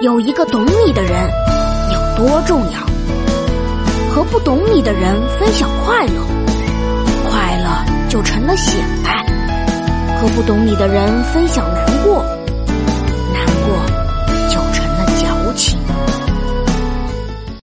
有一个懂你的人有多重要？和不懂你的人分享快乐快乐就成了显摆。和不懂你的人分享难过。